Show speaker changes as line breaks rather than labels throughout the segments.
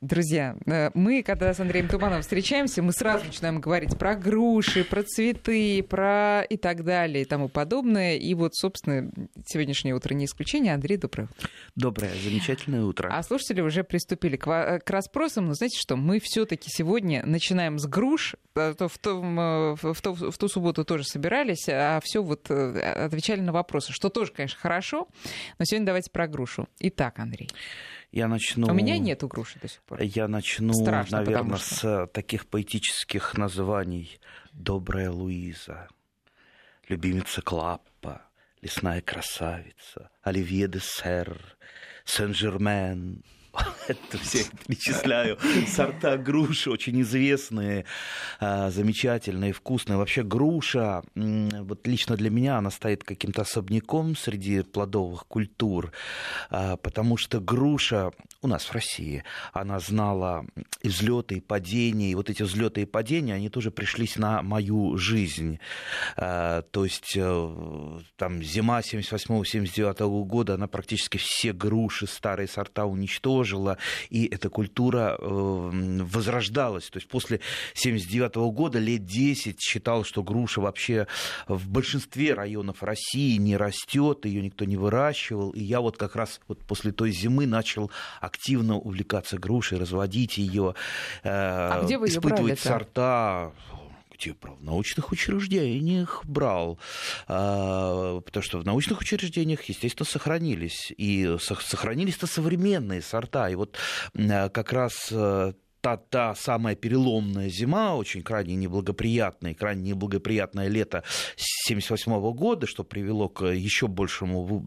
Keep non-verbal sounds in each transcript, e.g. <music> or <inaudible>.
Друзья, э, мы, когда с Андреем Тумановым встречаемся, мы сразу начинаем говорить про груши, про цветы, про и так далее и тому подобное. И вот, собственно, сегодняшнее утро не исключение. Андрей, доброе утро.
Доброе, замечательное утро.
А слушатели уже приступили к, э, к расспросам. Но знаете что, мы все таки сегодня начинаем с груш. Э, в, том, в, ту, в ту субботу тоже собирались, а все вот отвечали на вопросы, что тоже, конечно, хорошо. Но сегодня давайте про грушу. Итак, Андрей.
Я начну...
У меня нету груши до сих пор.
Я начну,
Страшно,
наверное,
что...
с таких поэтических названий. «Добрая Луиза», «Любимица Клаппа», «Лесная красавица», «Оливье де Сер», «Сен-Жермен», <laughs> это все перечисляю. Сорта груши очень известные, а, замечательные, вкусные. Вообще груша, вот лично для меня она стоит каким-то особняком среди плодовых культур, а, потому что груша у нас в России, она знала взлеты и падения, и вот эти взлеты и падения, они тоже пришлись на мою жизнь. А, то есть э, там зима 78-79 года, она практически все груши, старые сорта уничтожила, уничтожила, и эта культура э, возрождалась. То есть после 79 года лет 10 считал, что груша вообще в большинстве районов России не растет, ее никто не выращивал. И я вот как раз вот после той зимы начал активно увлекаться грушей, разводить ее,
э, а вы
испытывать сорта брал? В научных учреждениях брал. А, потому что в научных учреждениях, естественно, сохранились. И сохранились-то современные сорта. И вот как раз э, та, та самая переломная зима, очень крайне неблагоприятная, крайне неблагоприятное лето 1978 года, что привело к еще большему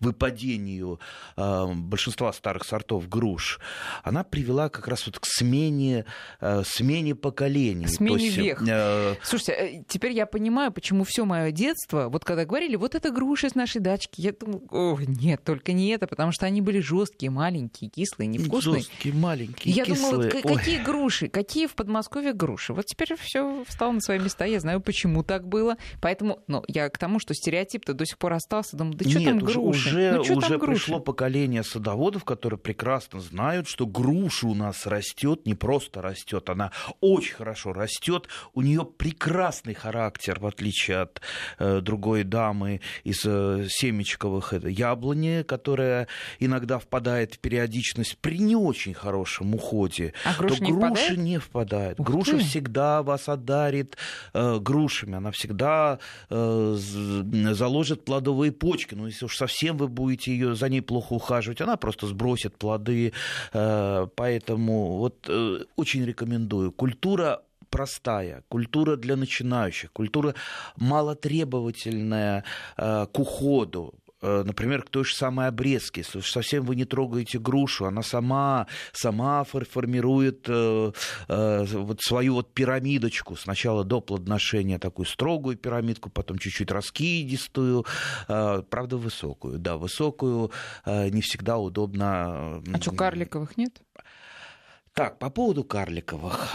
выпадению э, большинства старых сортов груш, она привела как раз вот к смене, э, смене поколений.
Смене есть, вех. Э... Слушайте, э, теперь я понимаю, почему все мое детство, вот когда говорили, вот это груши с нашей дачки, я думаю, о, нет, только не это, потому что они были жесткие, маленькие, кислые, невкусные.
Жесткие, маленькие,
я
кислые.
Думала, Какие груши? Какие в Подмосковье груши? Вот теперь все встало на свои места. Я знаю, почему так было. Поэтому, ну, я к тому, что стереотип-то до сих пор остался. Думаю, да что там груши?
Уже,
ну,
уже там груши? пришло поколение садоводов, которые прекрасно знают, что груша у нас растет, не просто растет, она очень хорошо растет. У нее прекрасный характер, в отличие от э, другой дамы из э, семечковых это яблони, которая иногда впадает в периодичность при не очень хорошем уходе.
А груша
не груша
впадает?
не впадает. Ух груша ты. всегда вас одарит э, грушами. Она всегда э, заложит плодовые почки. Но если уж совсем вы будете ее за ней плохо ухаживать, она просто сбросит плоды. Э, поэтому вот э, очень рекомендую. Культура простая, культура для начинающих, культура малотребовательная э, к уходу. Э, например, к той же самой обрезке. Если уж совсем вы не трогаете грушу, она сама, сама формирует э, э, вот свою вот пирамидочку. Сначала до плодоношения такую строгую пирамидку, потом чуть-чуть раскидистую, правда, высокую. Да, высокую не всегда удобно.
А что, карликовых нет?
Так, по поводу карликовых.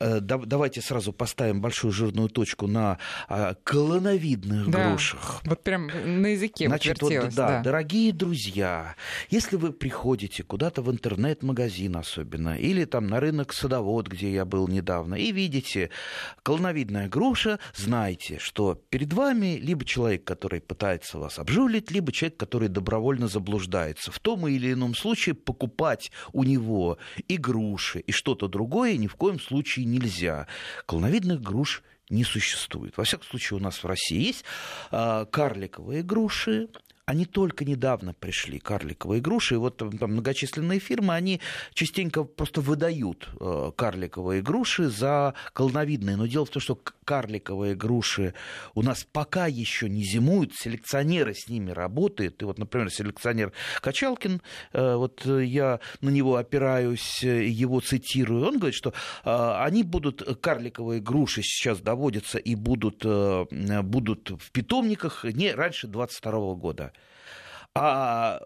Э, давайте сразу поставим большую жирную точку на а, колоновидных да, грушах.
Вот прям на языке
Значит, вот, да, да, дорогие друзья, если вы приходите куда-то в интернет-магазин особенно, или там на рынок садовод, где я был недавно, и видите колоновидная груша, знайте, что перед вами либо человек, который пытается вас обжулить, либо человек, который добровольно заблуждается. В том или ином случае покупать у него и груши, и что-то другое ни в коем случае нельзя. Клоновидных груш не существует. Во всяком случае, у нас в России есть а, карликовые груши, они только недавно пришли, карликовые груши, и вот там, многочисленные фирмы, они частенько просто выдают э, карликовые груши за колоновидные. Но дело в том, что карликовые груши у нас пока еще не зимуют, селекционеры с ними работают. И вот, например, селекционер Качалкин, э, вот я на него опираюсь, его цитирую, он говорит, что э, они будут, карликовые груши сейчас доводятся и будут, будут в питомниках не раньше 2022 года. А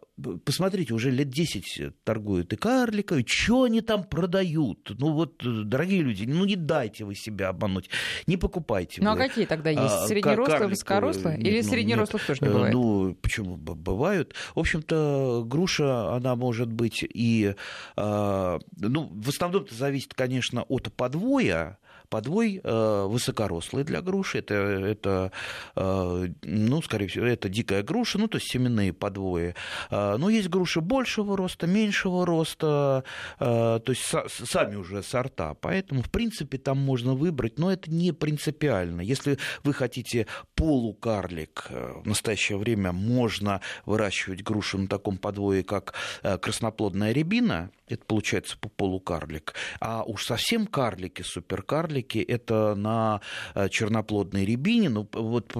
посмотрите, уже лет 10 торгуют и карликами. Что они там продают? Ну вот, дорогие люди, ну не дайте вы себя обмануть. Не покупайте.
Ну
а
какие тогда есть? А, Среднерослые, высокорослые? Или ну, среднерослых тоже не э, бывает?
Ну, почему? Бывают. В общем-то, груша, она может быть и... А, ну, в основном это зависит, конечно, от подвоя, подвой э, высокорослый для груши. Это, это э, ну, скорее всего, это дикая груша, ну, то есть семенные подвои. Э, но есть груши большего роста, меньшего роста, то есть сами уже сорта. Поэтому, в принципе, там можно выбрать, но это не принципиально. Если вы хотите полукарлик, в настоящее время можно выращивать грушу на таком подвое, как красноплодная рябина, это получается полукарлик. А уж совсем карлики, суперкарлики, это на э, черноплодной рябине. Ну, вот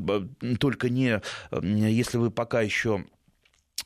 только не, если вы пока еще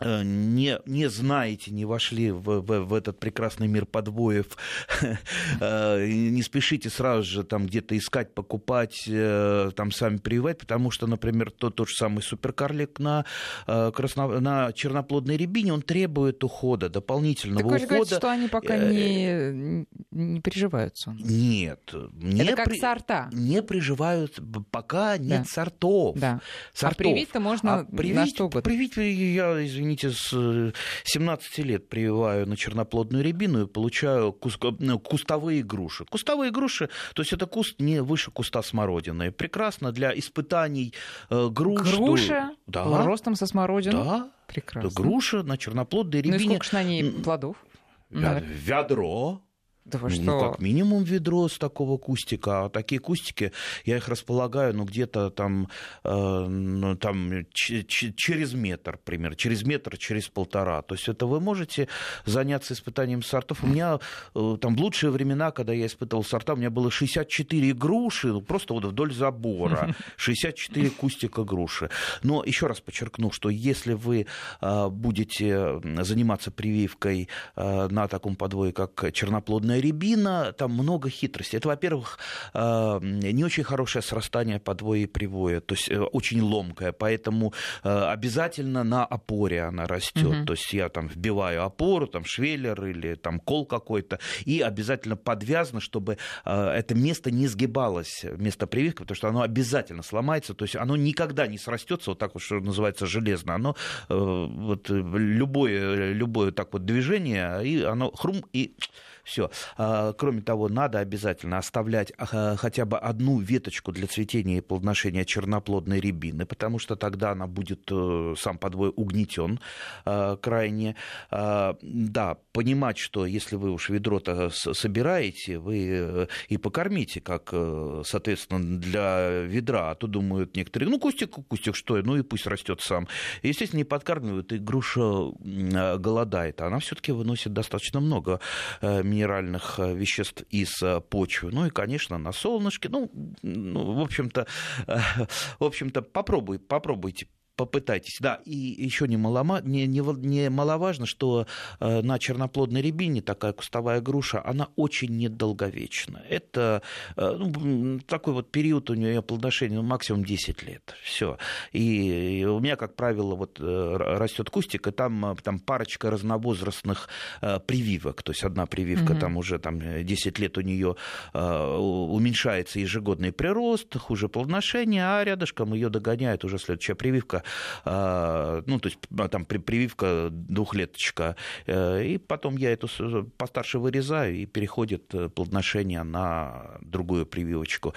не, не знаете, не вошли в, в, в этот прекрасный мир подвоев, <laughs> э, не спешите сразу же там где-то искать, покупать, э, там сами прививать, потому что, например, тот, тот же самый суперкарлик на, красно, на черноплодной рябине, он требует ухода, дополнительного так ухода. Говорите,
что они пока не, не приживаются?
Нет.
Не Это как при... сорта?
Не приживают, пока нет да. сортов.
Да.
сортов.
А привить-то можно а привить, на что год?
Привить, я, извините, с 17 лет прививаю на черноплодную рябину и получаю кус... Ну, кустовые груши. Кустовые груши, то есть это куст не выше куста смородины. Прекрасно для испытаний э, груш.
Груша да. ростом со смородиной?
Да.
Прекрасно.
Груша на черноплодной рябине. Ну и
сколько же на ней плодов?
Ведро.
Да вы
ну,
что?
как минимум ведро с такого кустика. А такие кустики я их располагаю, ну, где-то там, э, ну, там через метр, примерно, через метр, через полтора. То есть это вы можете заняться испытанием сортов. У меня э, там в лучшие времена, когда я испытывал сорта, у меня было 64 груши, ну, просто вот вдоль забора. <laughs> 64 кустика груши. Но еще раз подчеркну, что если вы э, будете заниматься прививкой э, на таком подвое, как черноплодная рябина, там много хитростей. Это, во-первых, э, не очень хорошее срастание подвоя и привоя, то есть э, очень ломкое, поэтому э, обязательно на опоре она растет. Угу. То есть я там вбиваю опору, там швеллер или там кол какой-то, и обязательно подвязано, чтобы это место не сгибалось, место прививки, потому что оно обязательно сломается, то есть оно никогда не срастется, вот так вот, что называется, железно. Оно вот любое, любое так вот движение, и оно хрум, и все. А, кроме того, надо обязательно оставлять а, хотя бы одну веточку для цветения и плодоношения черноплодной рябины, потому что тогда она будет э, сам подвой угнетен а, крайне. Да, понимать, что если вы уж ведро-то собираете, вы э, и покормите, как, э, соответственно, для ведра, а то думают некоторые, ну, кустик, кустик, что, ну и пусть растет сам. Естественно, не подкармливают, и груша голодает, а она все-таки выносит достаточно много минеральных э, веществ из э, почвы. Ну и, конечно, на солнышке. Ну, ну в общем-то, в общем-то, попробуй, попробуйте попытайтесь. Да, и еще немалома, не, не, не маловажно, что э, на черноплодной рябине такая кустовая груша, она очень недолговечна. Это э, ну, такой вот период у нее плодоношения, ну, максимум 10 лет. Все. И, у меня, как правило, вот э, растет кустик, и там, там парочка разновозрастных прививок. То есть одна прививка угу. там уже там, 10 лет у нее уменьшается ежегодный прирост, хуже плодоношение, а рядышком ее догоняет уже следующая прививка ну, то есть а, там прививка двухлеточка, э, и потом я эту постарше вырезаю, и переходит э, плодоношение на другую прививочку.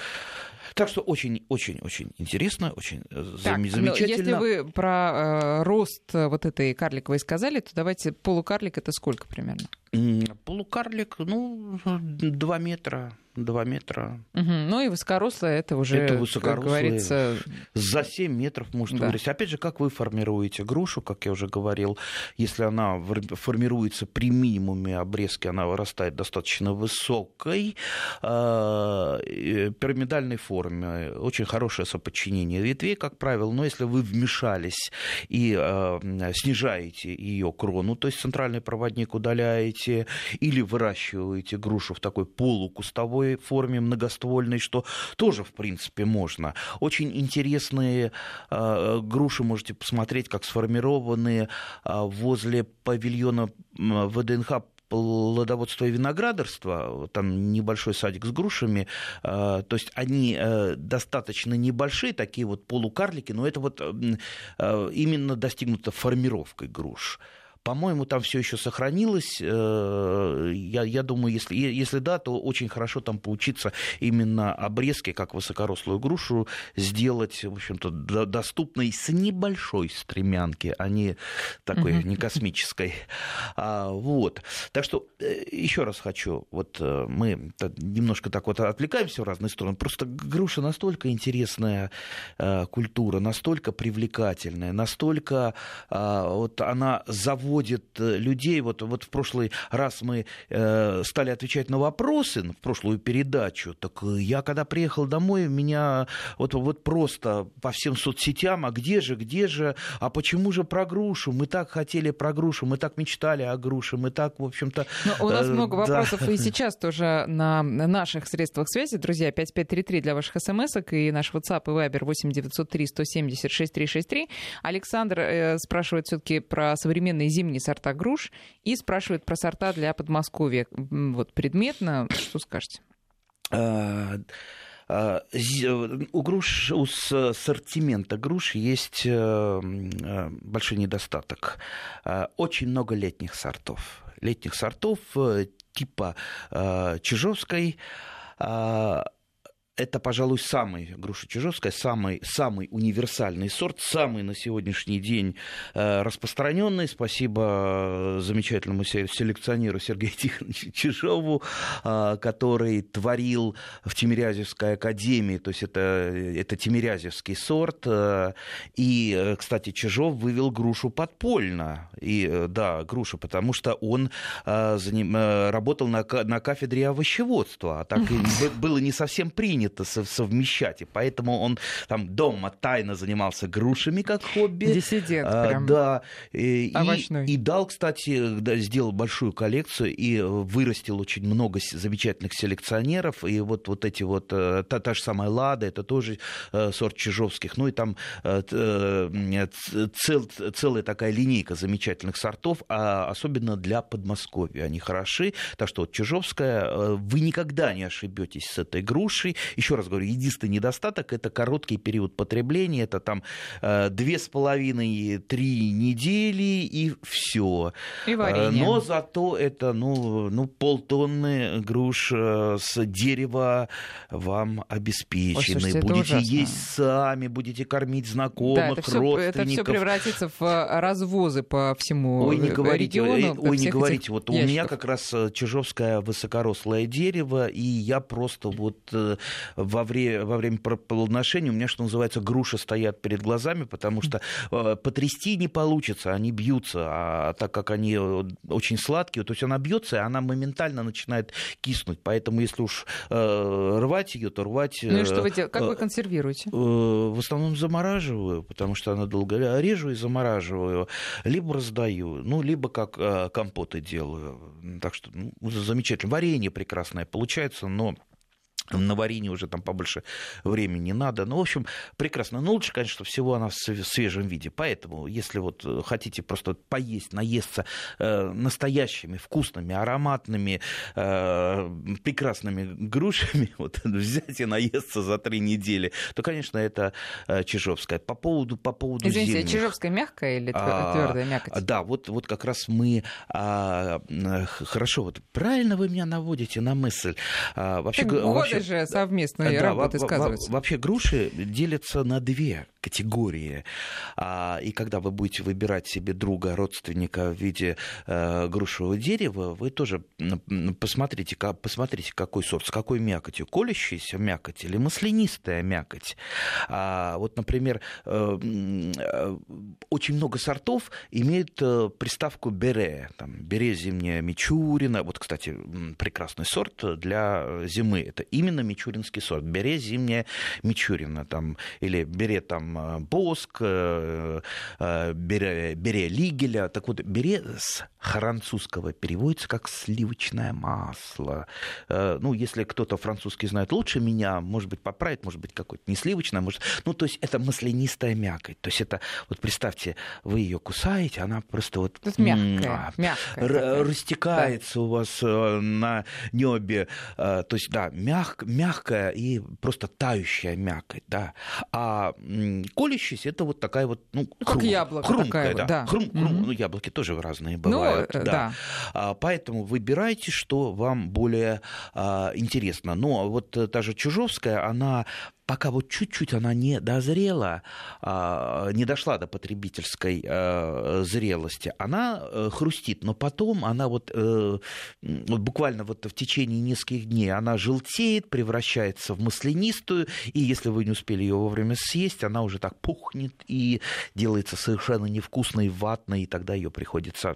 Так что очень-очень-очень интересно, очень э, так, ну, замечательно.
Если вы про э, рост вот этой карликовой сказали, то давайте полукарлик это сколько примерно?
Полукарлик, ну, 2 метра. 2 метра.
Угу. Ну и высокорослая это уже, это как говорится...
За 7 метров может да. вырасти. Опять же, как вы формируете грушу, как я уже говорил, если она формируется при минимуме обрезки, она вырастает достаточно высокой, э, пирамидальной форме, очень хорошее соподчинение ветвей, как правило, но если вы вмешались и э, снижаете ее крону, то есть центральный проводник удаляете, или выращиваете грушу в такой полукустовой форме многоствольной, что тоже, в принципе, можно. Очень интересные э, груши можете посмотреть, как сформированные э, возле павильона ВДНХ плодоводство и виноградарство, там небольшой садик с грушами, то есть они достаточно небольшие, такие вот полукарлики, но это вот именно достигнуто формировкой груш. По-моему, там все еще сохранилось. Э, я, я думаю, если, если да, то очень хорошо там поучиться именно обрезки, как высокорослую грушу, сделать, в общем-то, доступной с небольшой стремянки, а не такой, не космической. А, вот. Так что э, еще раз хочу, вот э, мы немножко так вот отвлекаемся в разные стороны. Просто груша настолько интересная культура, настолько привлекательная, настолько вот она заводит заводит э, людей. Вот, вот в прошлый раз мы э, стали отвечать на вопросы, в прошлую передачу. Так э, я, когда приехал домой, меня вот, вот просто по всем соцсетям, а где же, где же, а почему же про грушу? Мы так хотели про грушу, мы так мечтали о груше, мы так, в общем-то...
Но у нас э, много вопросов да. и <laughs> сейчас тоже на наших средствах связи. Друзья, 5533 для ваших смс и наш WhatsApp и Viber 8903 170 6363. Александр э, спрашивает все-таки про современные зимние сорта груш и спрашивает про сорта для Подмосковья. Вот предметно, что скажете? А,
а, у груш, у ассортимента груш есть э, э, большой недостаток. А, очень много летних сортов. Летних сортов э, типа Чижовской, это, пожалуй, самый, груша чижовская, самый, самый универсальный сорт, самый на сегодняшний день э, распространенный. Спасибо э, замечательному селекционеру Сергею Тихоновичу Чижову, э, который творил в Тимирязевской академии, то есть это, это Тимирязевский сорт. И, кстати, Чижов вывел грушу подпольно. И, да, грушу, потому что он работал на, на кафедре овощеводства, а так было не совсем принято это совмещать. И поэтому он там дома тайно занимался грушами как хобби.
Диссидент а, прям.
Да. И, Овощной. и, и дал, кстати, да, сделал большую коллекцию и вырастил очень много замечательных селекционеров. И вот, вот эти вот, э, та, та же самая Лада, это тоже э, сорт Чижовских. Ну и там э, цел, целая такая линейка замечательных сортов, а особенно для Подмосковья. Они хороши. Так что вот Чижовская, вы никогда не ошибетесь с этой грушей еще раз говорю, единственный недостаток – это короткий период потребления, это там э, две с половиной, три недели и все.
И варенье.
Но зато это, ну, ну полтонны груш э, с дерева вам обеспечены. Ой, будете есть сами, будете кормить знакомых, да, это
все,
родственников.
Это все превратится в развозы по всему
Ой, не говорите,
региону.
Ой, не говорите. Вот ящиков. у меня как раз чижовское высокорослое дерево, и я просто вот во, вре, во время плодоношения у меня, что называется, груши стоят перед глазами, потому что э, потрясти не получится, они бьются, а так как они э, очень сладкие, то есть она бьется, и она моментально начинает киснуть. Поэтому если уж э, рвать ее, то рвать...
Ну и что вы делаете? Как вы консервируете?
В основном замораживаю, потому что она долго... Режу и замораживаю, либо раздаю, ну, либо как компоты делаю. Так что ну, замечательно. Варенье прекрасное получается, но на варенье уже там побольше времени не надо. Ну, в общем, прекрасно. Но лучше, конечно, всего она в свежем виде. Поэтому, если вот э, хотите просто поесть, наесться э, настоящими, вкусными, ароматными, э, прекрасными грушами, <laughs> вот взять и наесться за три недели, то, конечно, это э, Чижовская. По поводу, по поводу
Извините,
зимних...
Чижовская мягкая или твердая мякоть? А,
да, вот, вот как раз мы... А, хорошо, вот правильно вы меня наводите на мысль.
А, вообще, вообще же совместные да, работы сказываются.
Вообще груши делятся на две категории. А, и когда вы будете выбирать себе друга, родственника в виде э, грушевого дерева, вы тоже посмотрите, посмотрите, какой сорт, с какой мякотью. Колющаяся мякоть или маслянистая мякоть. А, вот, например, э, э, очень много сортов имеют приставку бере. Там, бере зимняя Мичурина. Вот, кстати, прекрасный сорт для зимы. Это именно именно мичуринский сорт. Бере зимняя Мичурина там, или бере там Боск, бере, бере Лигеля. Так вот, бере с французского переводится как сливочное масло. Ну, если кто-то французский знает лучше меня, может быть, поправит, может быть, какое-то не сливочное, может... Ну, то есть это маслянистая мякоть. То есть это, вот представьте, вы ее кусаете, она просто вот...
Это мягкая, мягкая
растекается да. у вас э, на небе. Э, то есть, да, мяг, мягкая и просто тающая мякоть, да. А колющаяся это вот такая вот, ну,
ну как яблоко хрумкая, такая
да.
Да.
Хрум, хрум, ну, яблоки тоже разные ну, бывают. Ну, да. да. А, поэтому выбирайте, что вам более а, интересно. Но вот та же Чужовская, она пока вот чуть-чуть она не дозрела, а, не дошла до потребительской а, зрелости, она э, хрустит, но потом она вот, э, вот буквально вот в течение нескольких дней она желтеет, превращается в маслянистую, и если вы не успели ее вовремя съесть, она уже так пухнет и делается совершенно невкусной, ватной, и тогда ее приходится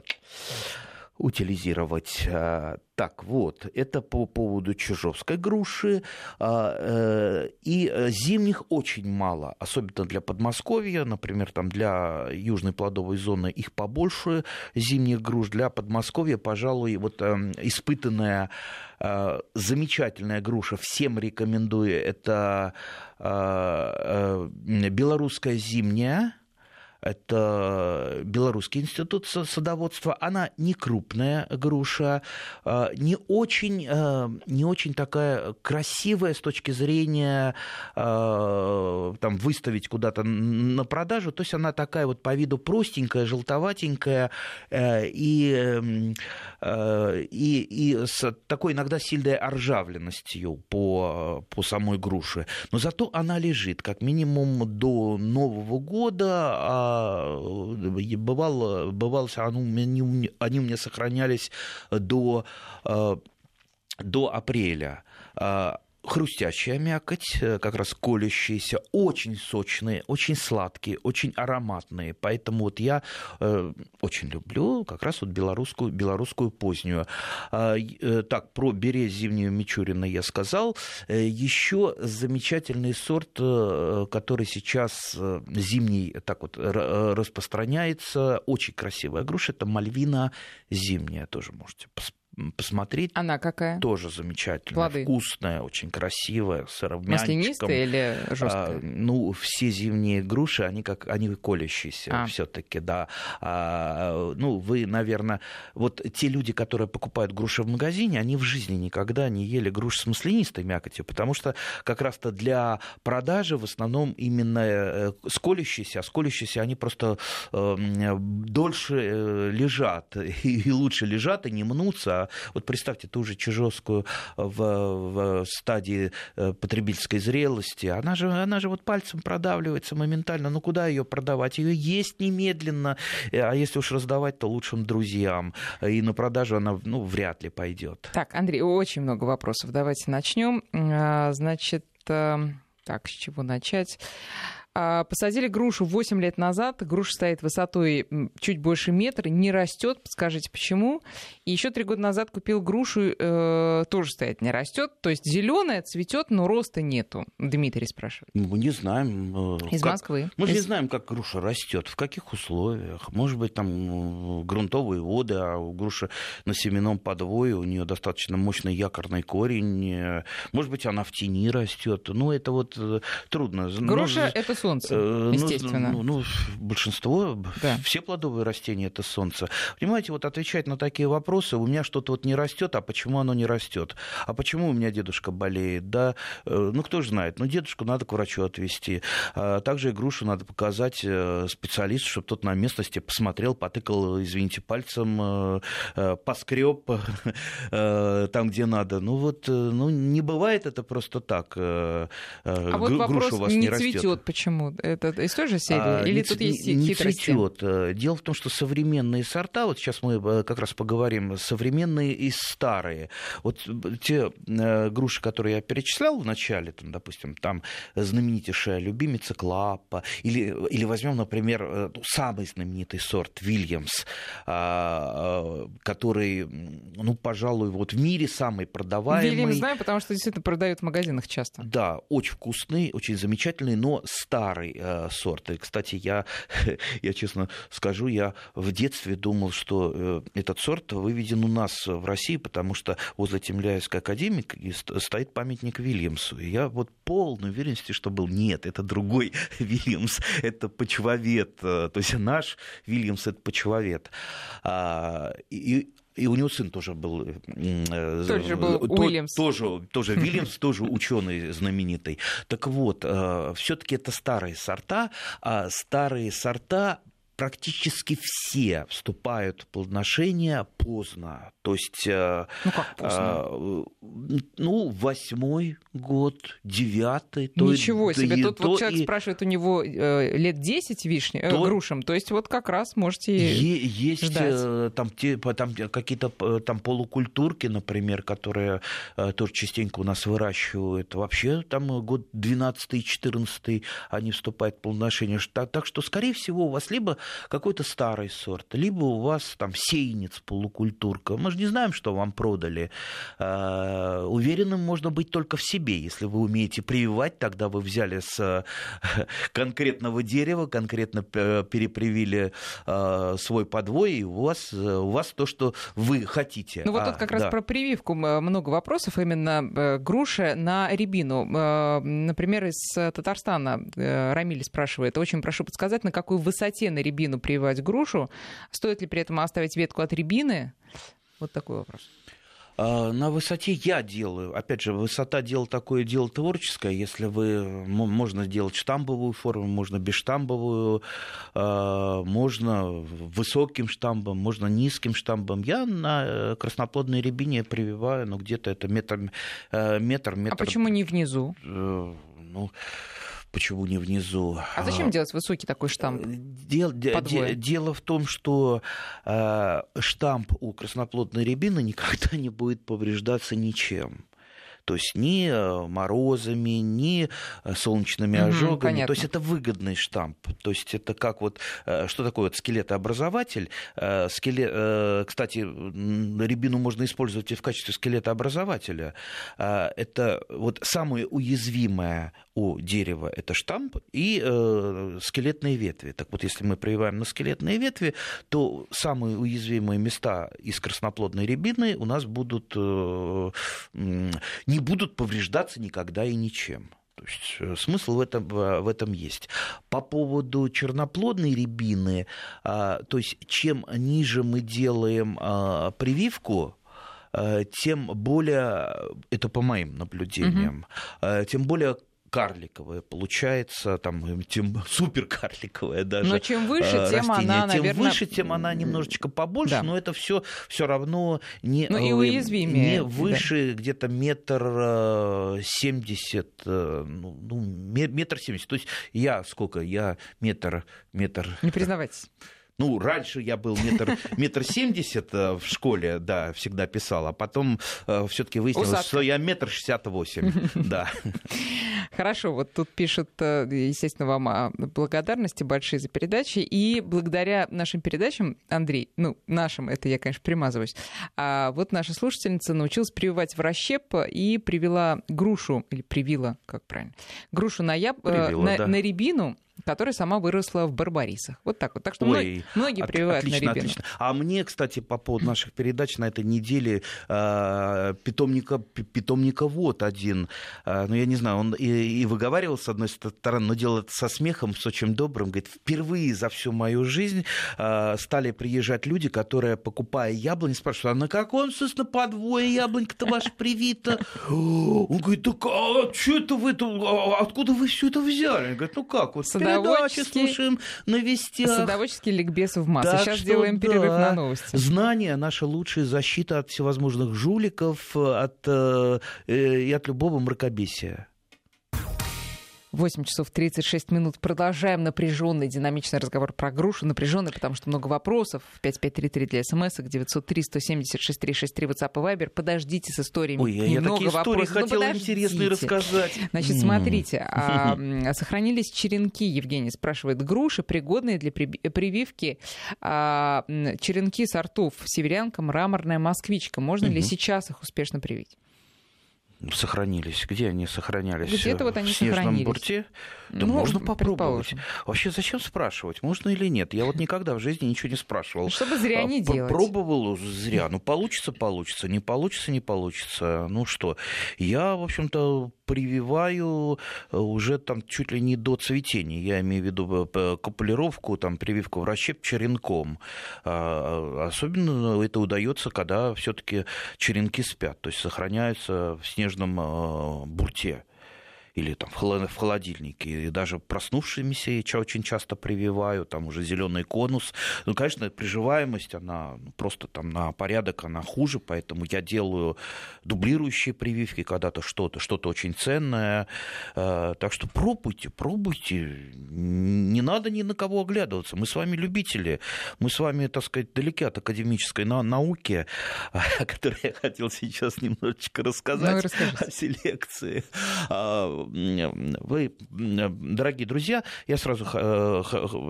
утилизировать. А, так вот, это по поводу чижовской груши. А, э, и зимних очень мало, особенно для Подмосковья, например, там для южной плодовой зоны их побольше зимних груш. Для Подмосковья, пожалуй, вот эм, испытанная э, замечательная груша, всем рекомендую, это э, белорусская зимняя, это Белорусский институт садоводства. Она не крупная груша, а, не очень, а, не очень такая красивая с точки зрения а, там, выставить куда-то на продажу. То есть она такая вот по виду простенькая, желтоватенькая э, и, эм, и, и с такой иногда сильной оржавленностью по, по самой груше. Но зато она лежит как минимум до Нового года, Э, бывало, бывало они, они у меня сохранялись до, э, до апреля. А хрустящая мякоть, э, как раз колющиеся, очень сочные, очень сладкие, очень ароматные. Поэтому вот я э, очень люблю как раз вот белорусскую, белорусскую позднюю. А, э, так, про берез зимнюю Мичурина я сказал. Э, Еще замечательный сорт, э, который сейчас э, зимний так вот распространяется, очень красивая груша, это мальвина зимняя, тоже можете посмотреть посмотреть.
Она какая?
Тоже замечательная,
Плоды.
вкусная, очень красивая, с
Маслянистая или жесткая?
А, ну, все зимние груши, они как они колющиеся а. все-таки, да. А, ну, вы, наверное, вот те люди, которые покупают груши в магазине, они в жизни никогда не ели груш с маслянистой мякотью, потому что как раз-то для продажи в основном именно э, с колющиеся, а с колющиеся они просто э, дольше лежат <laughs> и лучше лежат и не мнутся, вот представьте ту же Чижовскую в, в стадии э, потребительской зрелости, она же, она же вот пальцем продавливается моментально. Ну куда ее продавать? Ее есть немедленно, э, а если уж раздавать, то лучшим друзьям. И на продажу она ну, вряд ли пойдет.
Так, Андрей, очень много вопросов. Давайте начнем. А, значит, э, так, с чего начать? А, посадили грушу 8 лет назад. Груша стоит высотой чуть больше метра, не растет. Скажите, почему? И еще три года назад купил грушу, э, тоже стоит, не растет. То есть зеленая цветет, но роста нету. Дмитрий спрашивает.
Мы не знаем.
Э, Из
как...
Москвы.
Мы же
Из...
не знаем, как груша растет, в каких условиях. Может быть, там грунтовые воды, а у груши на семенном подвое, у нее достаточно мощный якорный корень. Э, может быть, она в тени растет. Ну, это вот э, трудно.
Груша но... это солнце, э, ну, естественно.
Ну, ну, большинство, да. все плодовые растения это солнце. Понимаете, вот отвечать на такие вопросы, у меня что-то вот не растет, а почему оно не растет? А почему у меня дедушка болеет? Да, э, ну кто же знает, ну дедушку надо к врачу отвезти. А также и грушу надо показать э, специалисту, чтобы тот на местности посмотрел, потыкал, извините, пальцем, поскреб <laughs> там, где надо. Ну вот, ну не бывает это просто так.
А вот вопрос,
у вас не, не
цветет, почему? Почему? Это из той же серии? А, Или
не,
тут есть
не? Не цветет. Э, дело в том, что современные сорта, вот сейчас мы э, как раз поговорим, современные и старые. Вот те э, груши, которые я перечислял в начале, там, допустим, там знаменитейшая любимица Клаппа, или, или возьмем, например, самый знаменитый сорт Вильямс, а, который, ну, пожалуй, вот в мире самый продаваемый.
Вильямс знаю, потому что действительно продают в магазинах часто.
Да, очень вкусный, очень замечательный, но старый э, сорт. И, кстати, я, <laughs> я честно скажу, я в детстве думал, что э, этот сорт выведен у нас в России, потому что возле Темляевской академии стоит памятник Вильямсу. И я вот полной уверенности, что был нет, это другой <laughs> Вильямс, это почвовед. Э, то есть наш Вильямс это почвовед. А, и и у него сын тоже был...
Э, тоже был то, Уильямс.
Тоже, тоже <laughs> Вильямс, тоже ученый знаменитый. Так вот, э, все-таки это старые сорта, а старые сорта практически все вступают в плодоношение поздно. То есть,
э, ну, как поздно?
Э, ну, восьмой год, девятый.
То Ничего и, себе. Тут то вот человек и... спрашивает, у него э, лет 10 вишни, э, то... э, грушам. То есть, вот как раз можете
е- Есть ждать. Э, там, те, там какие-то там полукультурки, например, которые тоже частенько у нас выращивают. Вообще, там год 12-14 они вступают в плодоношение. Так, так что, скорее всего, у вас либо какой-то старый сорт, либо у вас там сейниц, полукультурка. Мы же не знаем, что вам продали. А, уверенным можно быть только в себе. Если вы умеете прививать, тогда вы взяли с <laughs> конкретного дерева, конкретно перепривили а, свой подвой, и у вас, у вас то, что вы хотите.
Ну вот а, тут как да. раз про прививку много вопросов. Именно э, груши на рябину. Э, например, из Татарстана э, Рамиль спрашивает. Очень прошу подсказать, на какой высоте на рябину прививать грушу. Стоит ли при этом оставить ветку от рябины? Вот такой вопрос.
А, на высоте я делаю. Опять же, высота дело такое дело творческое. Если вы можно сделать штамбовую форму, можно бесштамбовую, а, можно высоким штамбом, можно низким штамбом. Я на э, красноплодной рябине прививаю, ну где-то это метр, э, метр, метр.
А почему не внизу?
Э, ну, почему не внизу.
А зачем делать высокий такой штамп?
Дел, де, дело в том, что э, штамп у красноплодной рябины никогда <laughs> не будет повреждаться ничем. То есть ни э, морозами, ни э, солнечными угу, ожогами. Понятно. То есть это выгодный штамп. То есть это как вот... Э, что такое вот скелетообразователь? Скелет, кстати, рябину можно использовать и в качестве скелетообразователя. Это вот самое уязвимое у дерева – это штамп и скелетные ветви. Так вот, если мы прививаем на скелетные ветви, то самые уязвимые места из красноплодной рябины у нас будут не будут повреждаться никогда и ничем. То есть э, смысл в этом, в этом есть. По поводу черноплодной рябины, а, то есть чем ниже мы делаем а, прививку, а, тем более, это по моим наблюдениям, угу. тем более карликовая получается, там, тем <laughs> супер карликовая даже.
Но чем выше, растение. тем она,
тем
наверное...
выше, тем она немножечко побольше, да. но это все все равно не,
ну, и э, уязвимее.
не выше да. где-то метр э, семьдесят, э, ну, ну метр семьдесят. То есть я сколько? Я метр, метр...
Не признавайтесь.
Ну, раньше я был метр, <laughs> метр семьдесят э, в школе, да, всегда писал, а потом э, все-таки выяснилось, Усадка. что я метр шестьдесят восемь, <laughs> да.
Хорошо, вот тут пишут, э, естественно, вам благодарности большие за передачи, и благодаря нашим передачам, Андрей, ну, нашим, это я, конечно, примазываюсь, а вот наша слушательница научилась прививать в расщеп и привела грушу, или привила, как правильно, грушу на, яб... привила, на, да. на рябину, которая сама выросла в Барбарисах. Вот так вот. Так что Ой, многие от, прививают отлично, на рябину. Отлично.
А мне, кстати, по поводу наших передач на этой неделе э, питомника, питомника вот один. Э, ну, я не знаю, он и, и выговаривал с одной стороны, но делал это со смехом, с очень добрым. Говорит, впервые за всю мою жизнь э, стали приезжать люди, которые, покупая яблони, спрашивают, а на каком, собственно, подвое яблонька-то ваша привита? Он говорит, так а что это вы, откуда вы все это взяли? Он говорит, ну как, вот передачи слушаем на вестях.
Садоводческий ликбез в массе. Так Сейчас что, делаем да, перерыв на новости.
Знание – наша лучшая защита от всевозможных жуликов от, э, и от любого мракобесия.
8 часов 36 минут. Продолжаем напряженный, динамичный разговор про грушу. Напряженный, потому что много вопросов. 5533 для смс, 903 176 363 WhatsApp и Viber. Подождите с историями.
Ой, я такие истории вопросов. хотела ну, интересные рассказать.
Значит, смотрите. <laughs> А, сохранились черенки, Евгений спрашивает, груши, пригодные для прививки. А, черенки сортов северянка, мраморная москвичка. Можно ли сейчас их успешно привить?
Сохранились. Где они сохранялись?
Где-то вот они
в снежном
сохранились.
бурте? Да ну, можно попробовать. Вообще, зачем спрашивать, можно или нет? Я вот никогда в жизни ничего не спрашивал.
Чтобы зря не делать.
Пробовал зря. Ну, получится, получится. Не получится, не получится. Ну что, я, в общем-то, прививаю э, уже там чуть ли не до цветения. Я имею в виду э, копулировку, там, прививку в расщеп черенком. А, особенно это удается, когда все-таки черенки спят, то есть сохраняются в снежном э, бурте или там в холодильнике. И даже проснувшимися я очень часто прививаю, там уже зеленый конус. Ну, конечно, приживаемость, она ну, просто там на порядок, она хуже, поэтому я делаю дублирующие прививки, когда-то что-то, что-то очень ценное. Э, так что пробуйте, пробуйте. Не надо ни на кого оглядываться. Мы с вами любители. Мы с вами, так сказать, далеки от академической науки, <laughs> о которой я хотел сейчас немножечко рассказать, ну, о селекции а, вы, дорогие друзья, я сразу, э,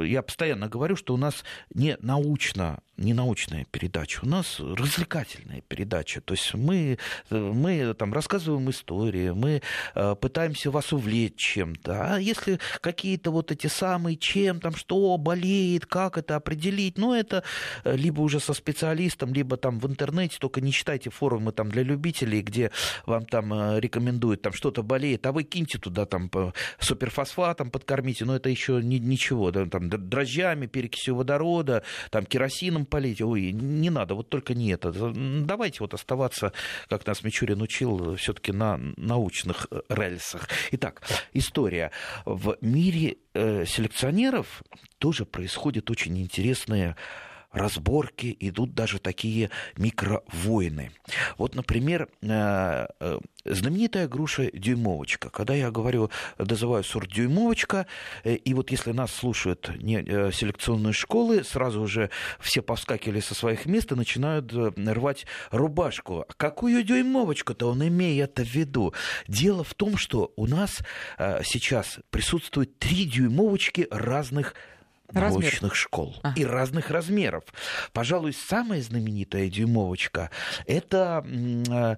я постоянно говорю, что у нас не научно не научная передача, у нас развлекательная передача. То есть мы, мы там рассказываем истории, мы э, пытаемся вас увлечь чем-то. А если какие-то вот эти самые, чем там, что болеет, как это определить, ну это э, либо уже со специалистом, либо там в интернете, только не читайте форумы там для любителей, где вам там э, рекомендуют, там что-то болеет, а вы киньте туда там суперфосфатом подкормите, но это еще ни, ничего, да, там дрожжами, перекисью водорода, там керосином полить, ой, не надо, вот только не это. Давайте вот оставаться, как нас Мичурин учил, все-таки на научных э, рельсах. Итак, история. В мире э, селекционеров тоже происходит очень интересная разборки, идут даже такие микровойны. Вот, например, э, э, знаменитая груша дюймовочка. Когда я говорю, называю сорт дюймовочка, э, и вот если нас слушают не селекционные школы, сразу уже все повскакивали со своих мест и начинают рвать рубашку. Какую дюймовочку-то он имеет в виду? Дело в том, что у нас сейчас присутствует три дюймовочки разных Размер. научных школ а. и разных размеров. Пожалуй, самая знаменитая дюймовочка это, э,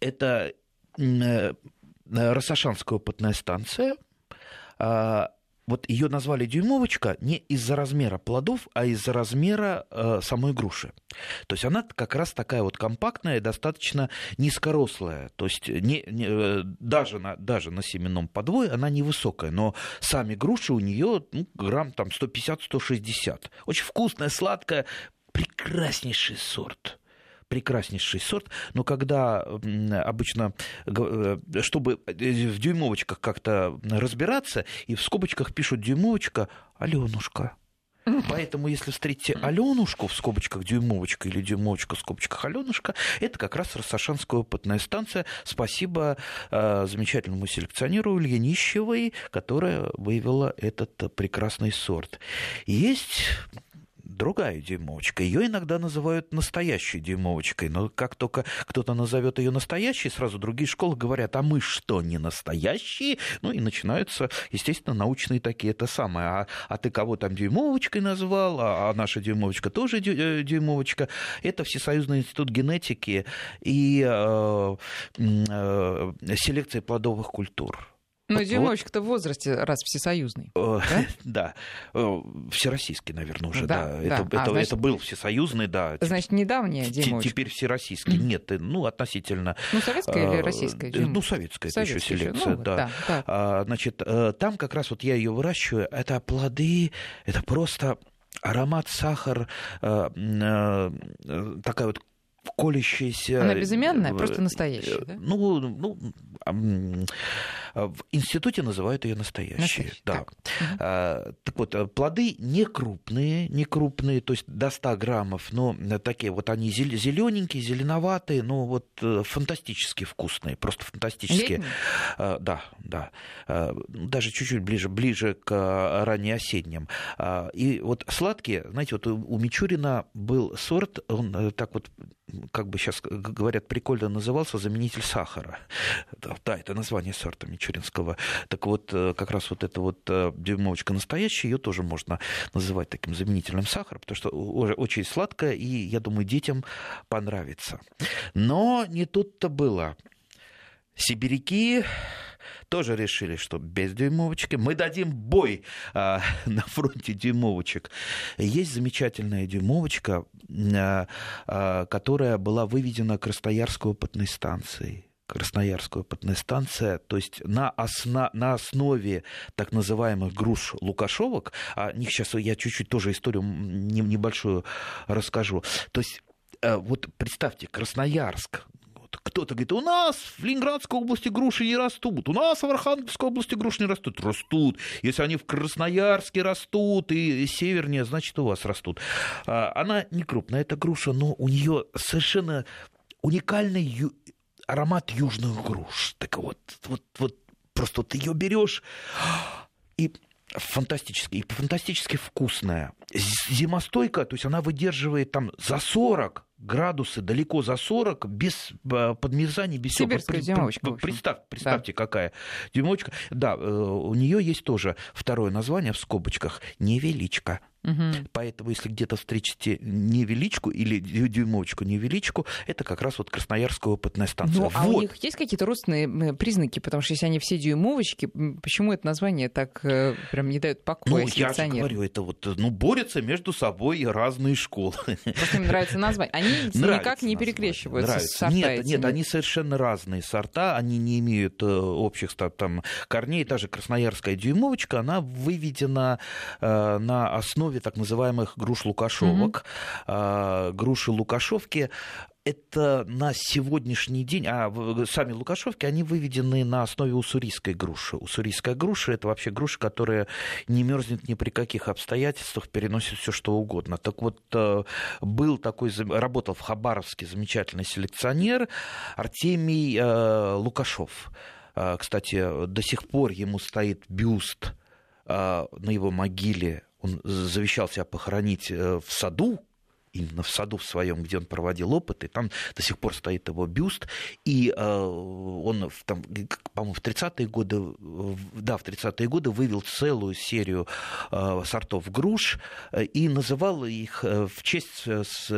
это э, Рассашанская опытная станция, а, вот ее назвали дюймовочка не из-за размера плодов, а из-за размера э, самой груши. То есть она как раз такая вот компактная, достаточно низкорослая. То есть не, не, э, даже, на, даже на семенном подвое она невысокая, но сами груши у нее ну, грамм там 150-160. Очень вкусная, сладкая, прекраснейший сорт прекраснейший сорт, но когда обычно, э, чтобы э, в дюймовочках как-то разбираться, и в скобочках пишут дюймовочка Аленушка. Поэтому, если встретите Аленушку в скобочках дюймовочка или дюймовочка в скобочках Аленушка, это как раз Рассашанская опытная станция. Спасибо э, замечательному селекционеру Илье Нищевой, которая выявила этот прекрасный сорт. Есть другая дюймовочка. Ее иногда называют настоящей дюймовочкой, но как только кто-то назовет ее настоящей, сразу другие школы говорят, а мы что, не настоящие? Ну и начинаются, естественно, научные такие, это самое. А, а ты кого там дюймовочкой назвал? А, а наша дюймовочка тоже э, дюймовочка. Это Всесоюзный институт генетики и э, э, селекции плодовых культур.
Вот, Дюймовочка-то в возрасте раз всесоюзный. Э,
да? <laughs> да. Э, всероссийский, наверное, уже, да. да. Это, да. Это, а, значит, это был всесоюзный, да.
Значит, недавняя Дюймовочка.
Теперь всероссийский. Нет, э, ну, относительно...
Ну, советская или российская
Дюймовочка? Ну, советская, советская это еще селекция, ну, да. да, да. А, значит, там как раз вот я ее выращиваю, это плоды, это просто аромат, сахар, такая вот колющаяся...
Она безымянная, просто настоящая, да?
Ну, ну в институте называют ее настоящей. Настоящий, да. Так. А, так вот, плоды не крупные, не крупные, то есть до 100 граммов, но такие вот они зелененькие, зеленоватые, но вот фантастически вкусные, просто фантастические. А, да, да. Даже чуть-чуть ближе, ближе к раннеосенним. И вот сладкие, знаете, вот у Мичурина был сорт, он э, так вот как бы сейчас говорят, прикольно назывался заменитель сахара. Да, это название сорта мичуринского. Так вот, э, как раз вот эта вот э, дюймовочка настоящая, ее тоже можно называть таким заменителем сахара, потому что очень сладкая, и, я думаю, детям понравится. Но не тут-то было. Сибиряки тоже решили, что без дюймовочки мы дадим бой а, <laughs> на фронте дюймовочек. Есть замечательная дюймовочка, а, а, которая была выведена Красноярской опытной станцией. Красноярская опытная станция, то есть на, осна, на основе так называемых груш лукашовок, о них сейчас я чуть-чуть тоже историю небольшую расскажу. То есть э, вот представьте, Красноярск, кто-то говорит, у нас в Ленинградской области груши не растут, у нас в Архангельской области груши не растут. Растут. Если они в Красноярске растут и севернее, значит, у вас растут. А, она не крупная, эта груша, но у нее совершенно уникальный ю... аромат южных груш. Так вот, вот, вот просто вот ее берешь и фантастически, и фантастически вкусная. Зимостойкая, то есть она выдерживает там за 40 градусы, далеко за 40, без э, подмерзаний, без
всего. Сибирская зимовочка.
Представь, представьте, да. какая зимовочка. Да, у нее есть тоже второе название в скобочках – невеличка. Угу. Поэтому, если где-то встретите невеличку или дюймовочку невеличку, это как раз вот Красноярская опытная станция. Ну,
вот. а у них есть какие-то родственные признаки? Потому что если они все дюймовочки, почему это название так э, прям не дает покоя
Ну, я же говорю, это вот, ну, борются между собой разные школы.
Просто им нравится название. Они <laughs> нравится никак не перекрещиваются нравится. с сорта
Нет, нет, они совершенно разные сорта, они не имеют э, общих там корней. Та же красноярская дюймовочка, она выведена э, на основе основе так называемых груш-лукашовок. Mm-hmm. Груши лукашовки это на сегодняшний день, а сами лукашовки, они выведены на основе уссурийской груши. Уссурийская груша – это вообще груша, которая не мерзнет ни при каких обстоятельствах, переносит все что угодно. Так вот, э, был такой, работал в Хабаровске замечательный селекционер Артемий э, Лукашов. Э, кстати, до сих пор ему стоит бюст на его могиле он завещал себя похоронить э, в саду, именно в саду в своем, где он проводил опыты, там до сих пор стоит его бюст, и э, он, там, по-моему, в 30-е годы, да, в 30-е годы вывел целую серию э, сортов груш и называл их в честь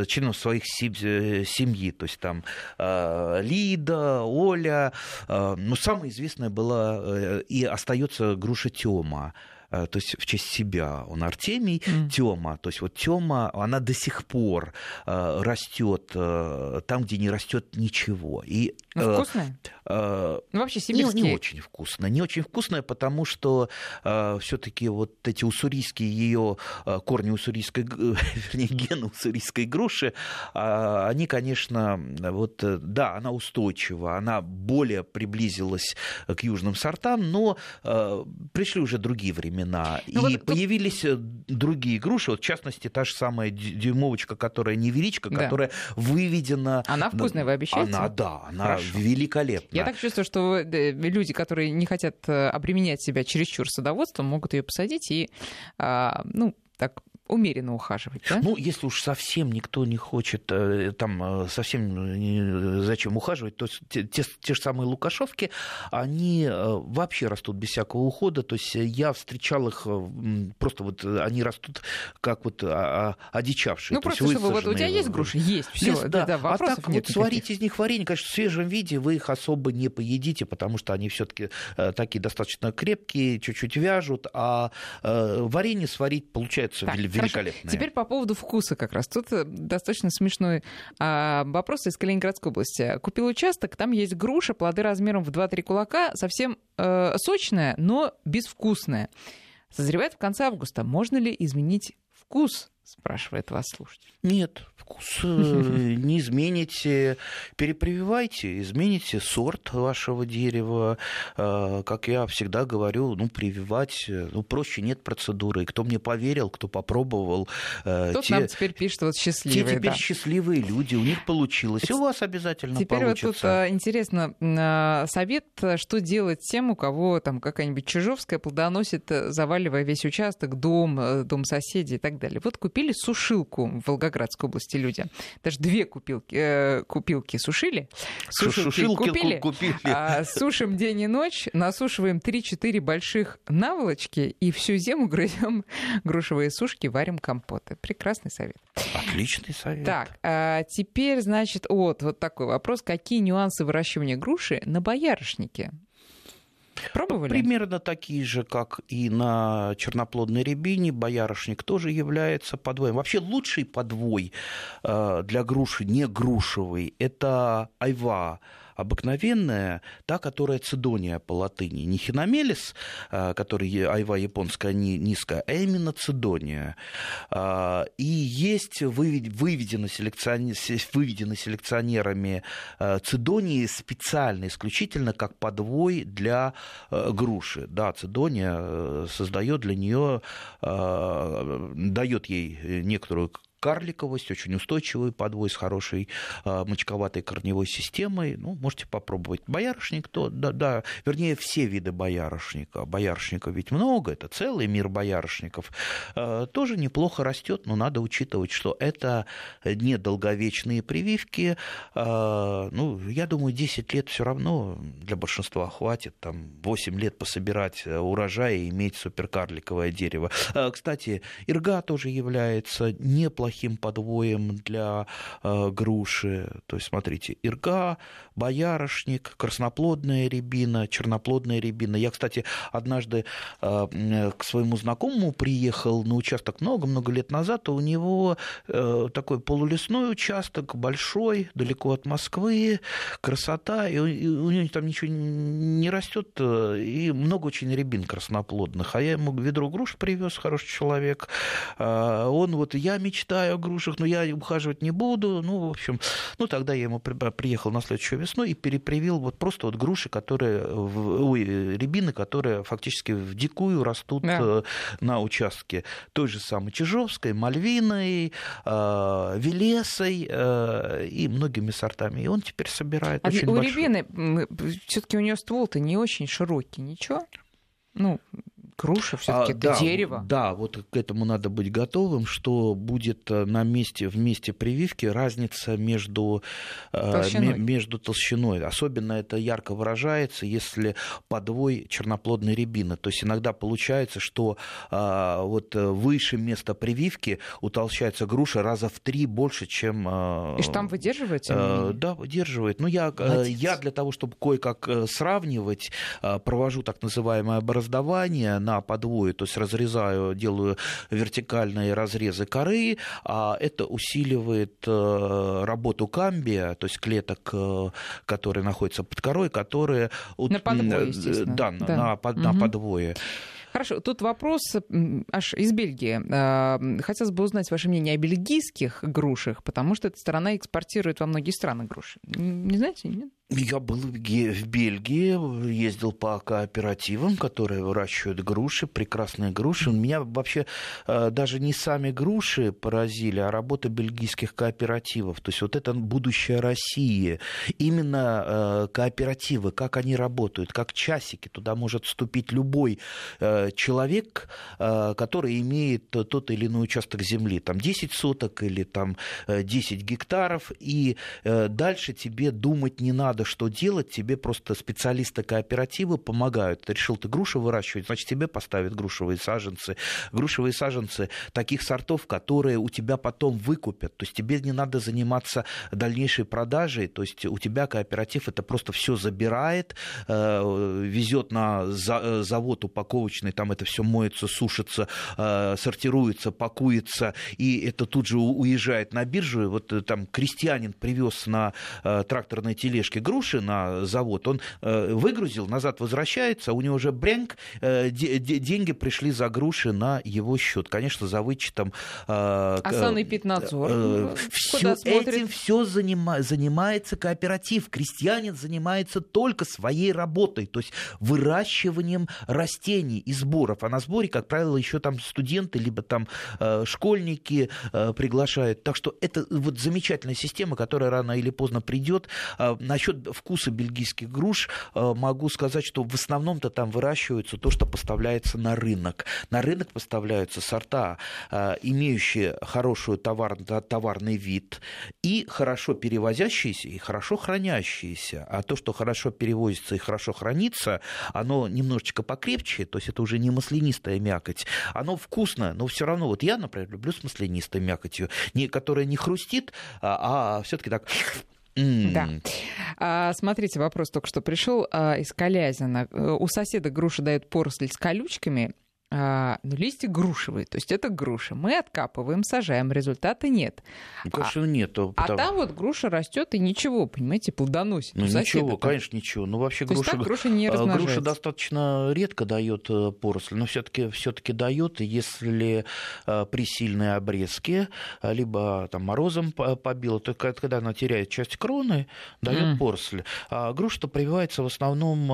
членов своих семьи, то есть там Лида, Оля, но самая известная была и остается груша Тёма. Э, то есть в честь себя он Артемий, mm. Тёма, то есть вот Тёма, она до сих пор э, растет э, там, где не растет ничего.
И, ну, вкусная? Э, ну, вообще сибирские.
Не, не очень вкусная, не очень вкусная, потому что э, все-таки вот эти уссурийские ее корни уссурийской, <laughs> вернее, гены уссурийской груши, э, они, конечно, вот, да, она устойчива, она более приблизилась к южным сортам, но э, пришли уже другие времена времена. Ну, и вот, появились тут... другие груши, вот в частности, та же самая дюймовочка, которая невеличка, да. которая выведена...
Она вкусная, вы обещаете?
Она, да, она Хорошо. великолепная.
Я так чувствую, что э, люди, которые не хотят э, обременять себя чересчур садоводством, могут ее посадить и, а, ну, так умеренно ухаживать, да?
Ну, если уж совсем никто не хочет, э, там, э, совсем зачем ухаживать, то те, те, те же самые лукашовки, они э, вообще растут без всякого ухода, то есть я встречал их, просто вот они растут как вот а, а, одичавшие.
Ну, просто чтобы вот у тебя есть груши? Есть, все, Лес,
да, да, А так нет вот сварить из них варенье, конечно, в свежем виде вы их особо не поедите, потому что они все таки такие достаточно крепкие, чуть-чуть вяжут, а варенье сварить получается так, великолепная.
Теперь по поводу вкуса как раз. Тут э, достаточно смешной а, вопрос из Калининградской области. Купил участок, там есть груша, плоды размером в 2-3 кулака, совсем э, сочная, но безвкусная. Созревает в конце августа. Можно ли изменить вкус спрашивает вас слушатель.
Нет, вкус <laughs> не измените. Перепрививайте, измените сорт вашего дерева. Как я всегда говорю, ну, прививать, ну, проще нет процедуры. Кто мне поверил, кто попробовал.
Кто те, нам теперь пишет, вот счастливые.
Те теперь да. счастливые люди, у них получилось. И у вас обязательно
теперь
получится.
Теперь вот тут интересно, совет, что делать тем, у кого там какая-нибудь чижовская плодоносит, заваливая весь участок, дом, дом соседей и так далее. Вот купили сушилку в Волгоградской области люди. Даже две купилки, э, купилки сушили.
Сушилки, Сушилки купили. купили.
А, сушим день и ночь, насушиваем 3-4 больших наволочки и всю зиму грызем грушевые сушки, варим компоты. Прекрасный совет.
Отличный совет.
Так, а теперь, значит, вот, вот такой вопрос. Какие нюансы выращивания груши на боярышнике? Пробовали?
Примерно такие же, как и на черноплодной рябине. Боярышник тоже является подвоем. Вообще лучший подвой э, для груши, не грушевый, это айва обыкновенная, та, которая цидония по латыни. Не хиномелис, а, который айва японская низкая, а именно цидония. А, и есть выведены, выведены селекционерами а, цидонии специально, исключительно как подвой для груши. Да, цидония э, создает для нее, дает ей некоторую карликовость, очень устойчивый подвой с хорошей э, мочковатой корневой системой. Ну, можете попробовать. Боярышник, то, да, да, вернее, все виды боярышника. Боярышника ведь много, это целый мир боярышников. Э, тоже неплохо растет, но надо учитывать, что это не долговечные прививки. Э, ну, я думаю, 10 лет все равно для большинства хватит. Там 8 лет пособирать урожай и иметь суперкарликовое дерево. Э, кстати, ирга тоже является неплохим неплохим подвоем для э, груши. То есть, смотрите, ирга, боярышник, красноплодная рябина, черноплодная рябина. Я, кстати, однажды э, к своему знакомому приехал на участок много-много лет назад, и у него э, такой полулесной участок, большой, далеко от Москвы, красота, и у, и у него там ничего не растет, э, и много очень рябин красноплодных. А я ему ведро груш привез, хороший человек. Э, он вот, я мечтаю мечтаю о грушах, но я ухаживать не буду. Ну, в общем, ну, тогда я ему приехал на следующую весну и перепривил вот просто вот груши, которые, ой, рябины, которые фактически в дикую растут да. Э, на участке той же самой Чижовской, Мальвиной, э, Велесой э, и многими сортами. И он теперь собирает а очень
у
большой...
рябины все-таки у нее ствол-то не очень широкий, ничего? Ну, Груша все-таки а, это
да,
дерево.
Да, вот к этому надо быть готовым, что будет э, на месте, в месте прививки разница между э, толщиной. между толщиной. Особенно это ярко выражается, если подвой черноплодной рябины. То есть иногда получается, что а, вот выше места прививки утолщается груша раза в три больше, чем...
И штамм выдерживает?
Да, выдерживает. Ну, я, я для того, чтобы кое-как сравнивать, провожу так называемое бороздование на подвое, то есть разрезаю, делаю вертикальные разрезы коры, а это усиливает э, работу камбия, то есть клеток, э, которые находятся под корой, которые...
На подвое, естественно.
Да, да. На, под, угу. на подвое.
Хорошо, тут вопрос аж из Бельгии. Хотелось бы узнать ваше мнение о бельгийских грушах, потому что эта страна экспортирует во многие страны груши. Не знаете, нет?
Я был в Бельгии, ездил по кооперативам, которые выращивают груши, прекрасные груши. Меня вообще э, даже не сами груши поразили, а работа бельгийских кооперативов. То есть вот это будущее России. Именно э, кооперативы, как они работают, как часики. Туда может вступить любой э, человек, который имеет тот или иной участок земли. Там 10 соток или там 10 гектаров. И дальше тебе думать не надо надо что делать, тебе просто специалисты кооперативы помогают. решил ты груши выращивать, значит, тебе поставят грушевые саженцы. Грушевые саженцы таких сортов, которые у тебя потом выкупят. То есть тебе не надо заниматься дальнейшей продажей. То есть у тебя кооператив это просто все забирает, э, везет на э, завод упаковочный, там это все моется, сушится, э, сортируется, пакуется, и это тут же уезжает на биржу. Вот там крестьянин привез на тракторной тележке груши на завод, он выгрузил, назад возвращается, у него уже брянк, деньги пришли за груши на его счет. Конечно, за вычетом...
А Санэпиднадзор
все, этим все занима, занимается кооператив. Крестьянин занимается только своей работой, то есть выращиванием растений и сборов. А на сборе, как правило, еще там студенты, либо там э, школьники э, приглашают. Так что это вот замечательная система, которая рано или поздно придет. Э, насчет вкуса бельгийских груш э, могу сказать, что в основном-то там выращивается то, что поставляется на рынок. На рынок поставляются сорта, э, имеющие хорошую товар, товарный вид и хорошо перевозящиеся, и хорошо хранящиеся. А то, что хорошо перевозится и хорошо хранится, оно немножечко покрепче, то есть это уже не маслянистая мякоть. Оно вкусно, но все равно, вот я, например, люблю с маслянистой мякотью, не, которая не хрустит, а, а все-таки так
да. А, смотрите, вопрос только что пришел а, из Калязина. Э, у соседа груша дает поросль с колючками, а, ну, листья грушевые, то есть это груши. Мы откапываем, сажаем, результата нет.
Ну, конечно, а, нету.
А потому... А там вот груша растет и ничего, понимаете, плодоносит.
Ну, ничего, там. конечно, ничего. Ну, вообще
то груша, груша не а,
груша достаточно редко дает э, поросль, но все-таки все-таки дает, если э, при сильной обрезке, э, либо там морозом побило, то когда она теряет часть кроны, дает mm. поросль. А груша-то прививается в основном,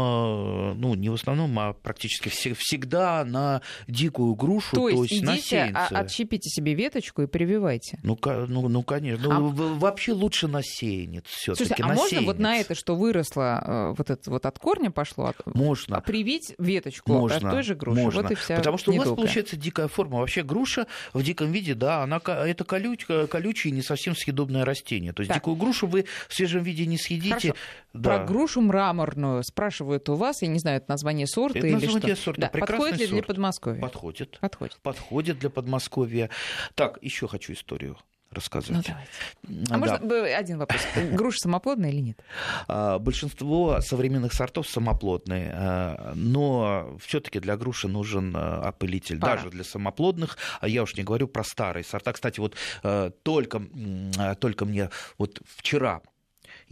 ну, не в основном, а практически всегда на дикую грушу,
то
есть,
то есть идите, на а, отщепите себе веточку и прививайте.
Ну, ну, ну конечно. А... Ну, вообще лучше на сеянец все-таки.
а можно вот на это, что выросло, э, вот это вот от корня пошло,
можно.
привить веточку можно. от той же груши?
Можно.
Вот и вся
Потому что
недолго.
у вас получается дикая форма. Вообще груша в диком виде, да, она это колючее, колючее не совсем съедобное растение. То есть так. дикую грушу вы в свежем виде не съедите.
Да. Про грушу мраморную спрашивают у вас, я не знаю, это название сорта это или
название
что?
сорта.
Да. Подходит ли для Подмосковья? Подмосковья.
Подходит.
Подходит.
Подходит для Подмосковья. Так, еще хочу историю рассказывать. Ну,
давайте. А да. можно один вопрос? <laughs> Груша самоплодная или нет?
А, большинство современных сортов самоплодные, а, но все-таки для груши нужен а, опылитель, Пора. даже для самоплодных. А я уж не говорю про старые сорта. Кстати, вот только, только мне вот вчера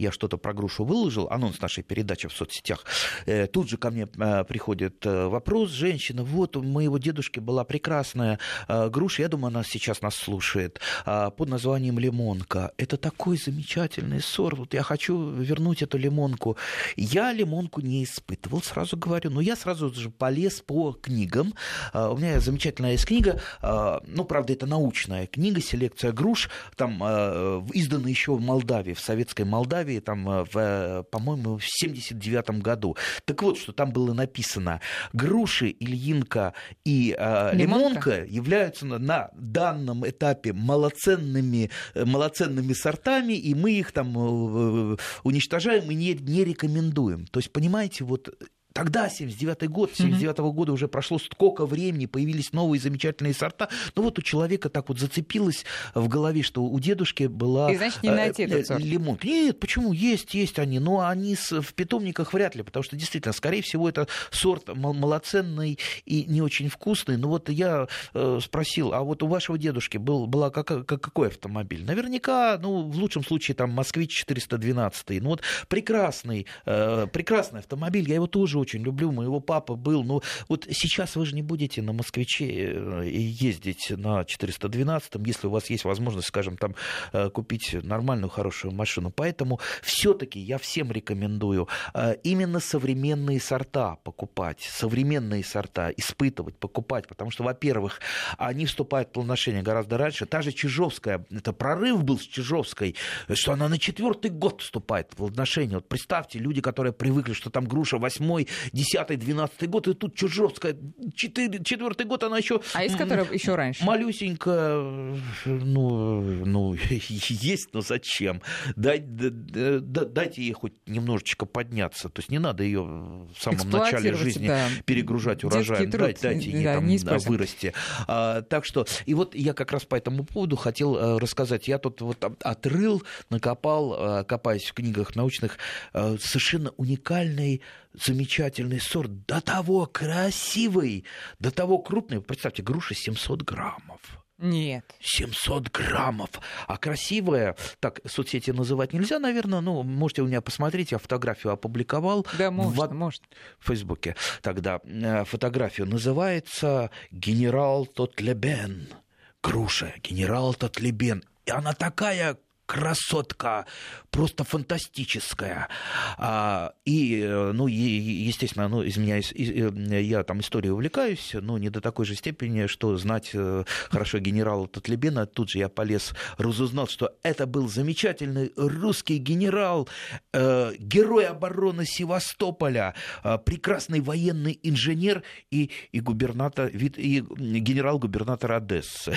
я что-то про грушу выложил, анонс нашей передачи в соцсетях, э, тут же ко мне э, приходит э, вопрос, женщина, вот у моего дедушки была прекрасная груша, я думаю, она сейчас нас слушает, под названием лимонка. Это такой замечательный сорт, вот я хочу вернуть эту лимонку. Я лимонку не испытывал, сразу говорю, но я сразу же полез по книгам. У меня замечательная есть книга, ну, правда, это научная книга, селекция груш, там издана еще в Молдавии, в советской Молдавии, Югославии, там, э, в, э, по-моему, в 79 году. Так вот, что там было написано. Груши, Ильинка и э, лимонка. лимонка являются на, на данном этапе малоценными, э, малоценными сортами, и мы их там уничтожаем и не, не рекомендуем. То есть, понимаете, вот Тогда, 79 год, 79 -го года уже прошло столько времени, появились новые замечательные сорта. Но вот у человека так вот зацепилось в голове, что у дедушки была...
И значит, не найти этот сорт.
Лимон. Нет, почему? Есть, есть они. Но они в питомниках вряд ли, потому что действительно, скорее всего, это сорт малоценный и не очень вкусный. Но вот я э, спросил, а вот у вашего дедушки был, была как, какой автомобиль? Наверняка, ну, в лучшем случае, там, Москвич 412. Ну, вот прекрасный, э, прекрасный автомобиль. Я его тоже очень люблю, моего папа был. Но вот сейчас вы же не будете на «Москвиче» э, ездить на 412-м, если у вас есть возможность, скажем, там э, купить нормальную, хорошую машину. Поэтому все-таки я всем рекомендую э, именно современные сорта покупать, современные сорта испытывать, покупать, потому что, во-первых, они вступают в плодоношение гораздо раньше. Та же Чижовская, это прорыв был с Чижовской, что она на четвертый год вступает в плодоношение. Вот представьте, люди, которые привыкли, что там груша восьмой, 10-12 год, и тут Чужовская, четвертый год она еще...
А из которой еще раньше?
Малюсенькая, ну, ну, <laughs> есть, но зачем? Дай, дайте ей хоть немножечко подняться, то есть не надо ее в самом начале жизни да. перегружать урожаем, дайте, дайте ей да, там вырасти. А, так что, и вот я как раз по этому поводу хотел э, рассказать. Я тут вот отрыл, накопал, э, копаясь в книгах научных, э, совершенно уникальный замечательный сорт, до того красивый, до того крупный. Представьте, груша 700 граммов.
Нет.
700 граммов. А красивая, так, соцсети называть нельзя, наверное, ну, можете у меня посмотреть, я фотографию опубликовал.
Да, можно,
в,
можно.
В Фейсбуке тогда э, фотографию. Называется «Генерал Тотлебен». Груша, генерал Тотлебен. И она такая красотка, просто фантастическая. А, и, э, ну, и, естественно, ну, из меня, из, э, я там историей увлекаюсь, но не до такой же степени, что знать э, хорошо генерала Татлебена. Тут же я полез, разузнал, что это был замечательный русский генерал, э, герой обороны Севастополя, э, прекрасный военный инженер и, и губернатор, и генерал-губернатор Одессы.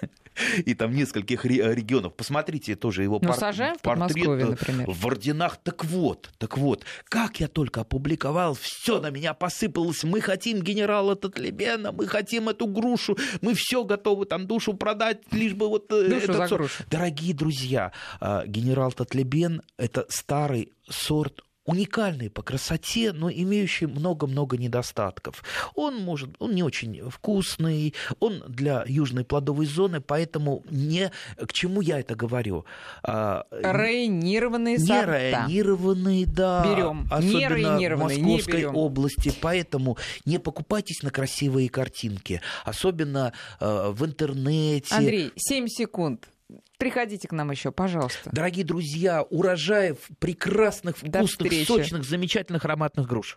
<laughs> <laughs> и там нескольких регионов. Посмотрите тоже его
ну, пор- портрет например.
в орденах. Так вот, так вот, как я только опубликовал, все на меня посыпалось. Мы хотим генерала Татлебена, мы хотим эту грушу, мы все готовы там душу продать, лишь бы вот
э, душу этот.
Дорогие друзья, генерал Татлебен это старый сорт уникальный по красоте, но имеющий много-много недостатков. Он может, он не очень вкусный, он для южной плодовой зоны, поэтому не к чему я это говорю.
А, районированные
не сорта. районированные, да.
Берем.
Особенно
не
в Московской не области, поэтому не покупайтесь на красивые картинки, особенно э, в интернете.
Андрей, 7 секунд. Приходите к нам еще, пожалуйста.
Дорогие друзья, урожаев прекрасных, вкусных, сочных, замечательных ароматных груш.